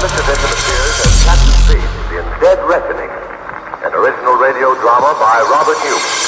Mr. Denton appears as Captain Speed in Dead Reckoning, an original radio drama by Robert Hughes.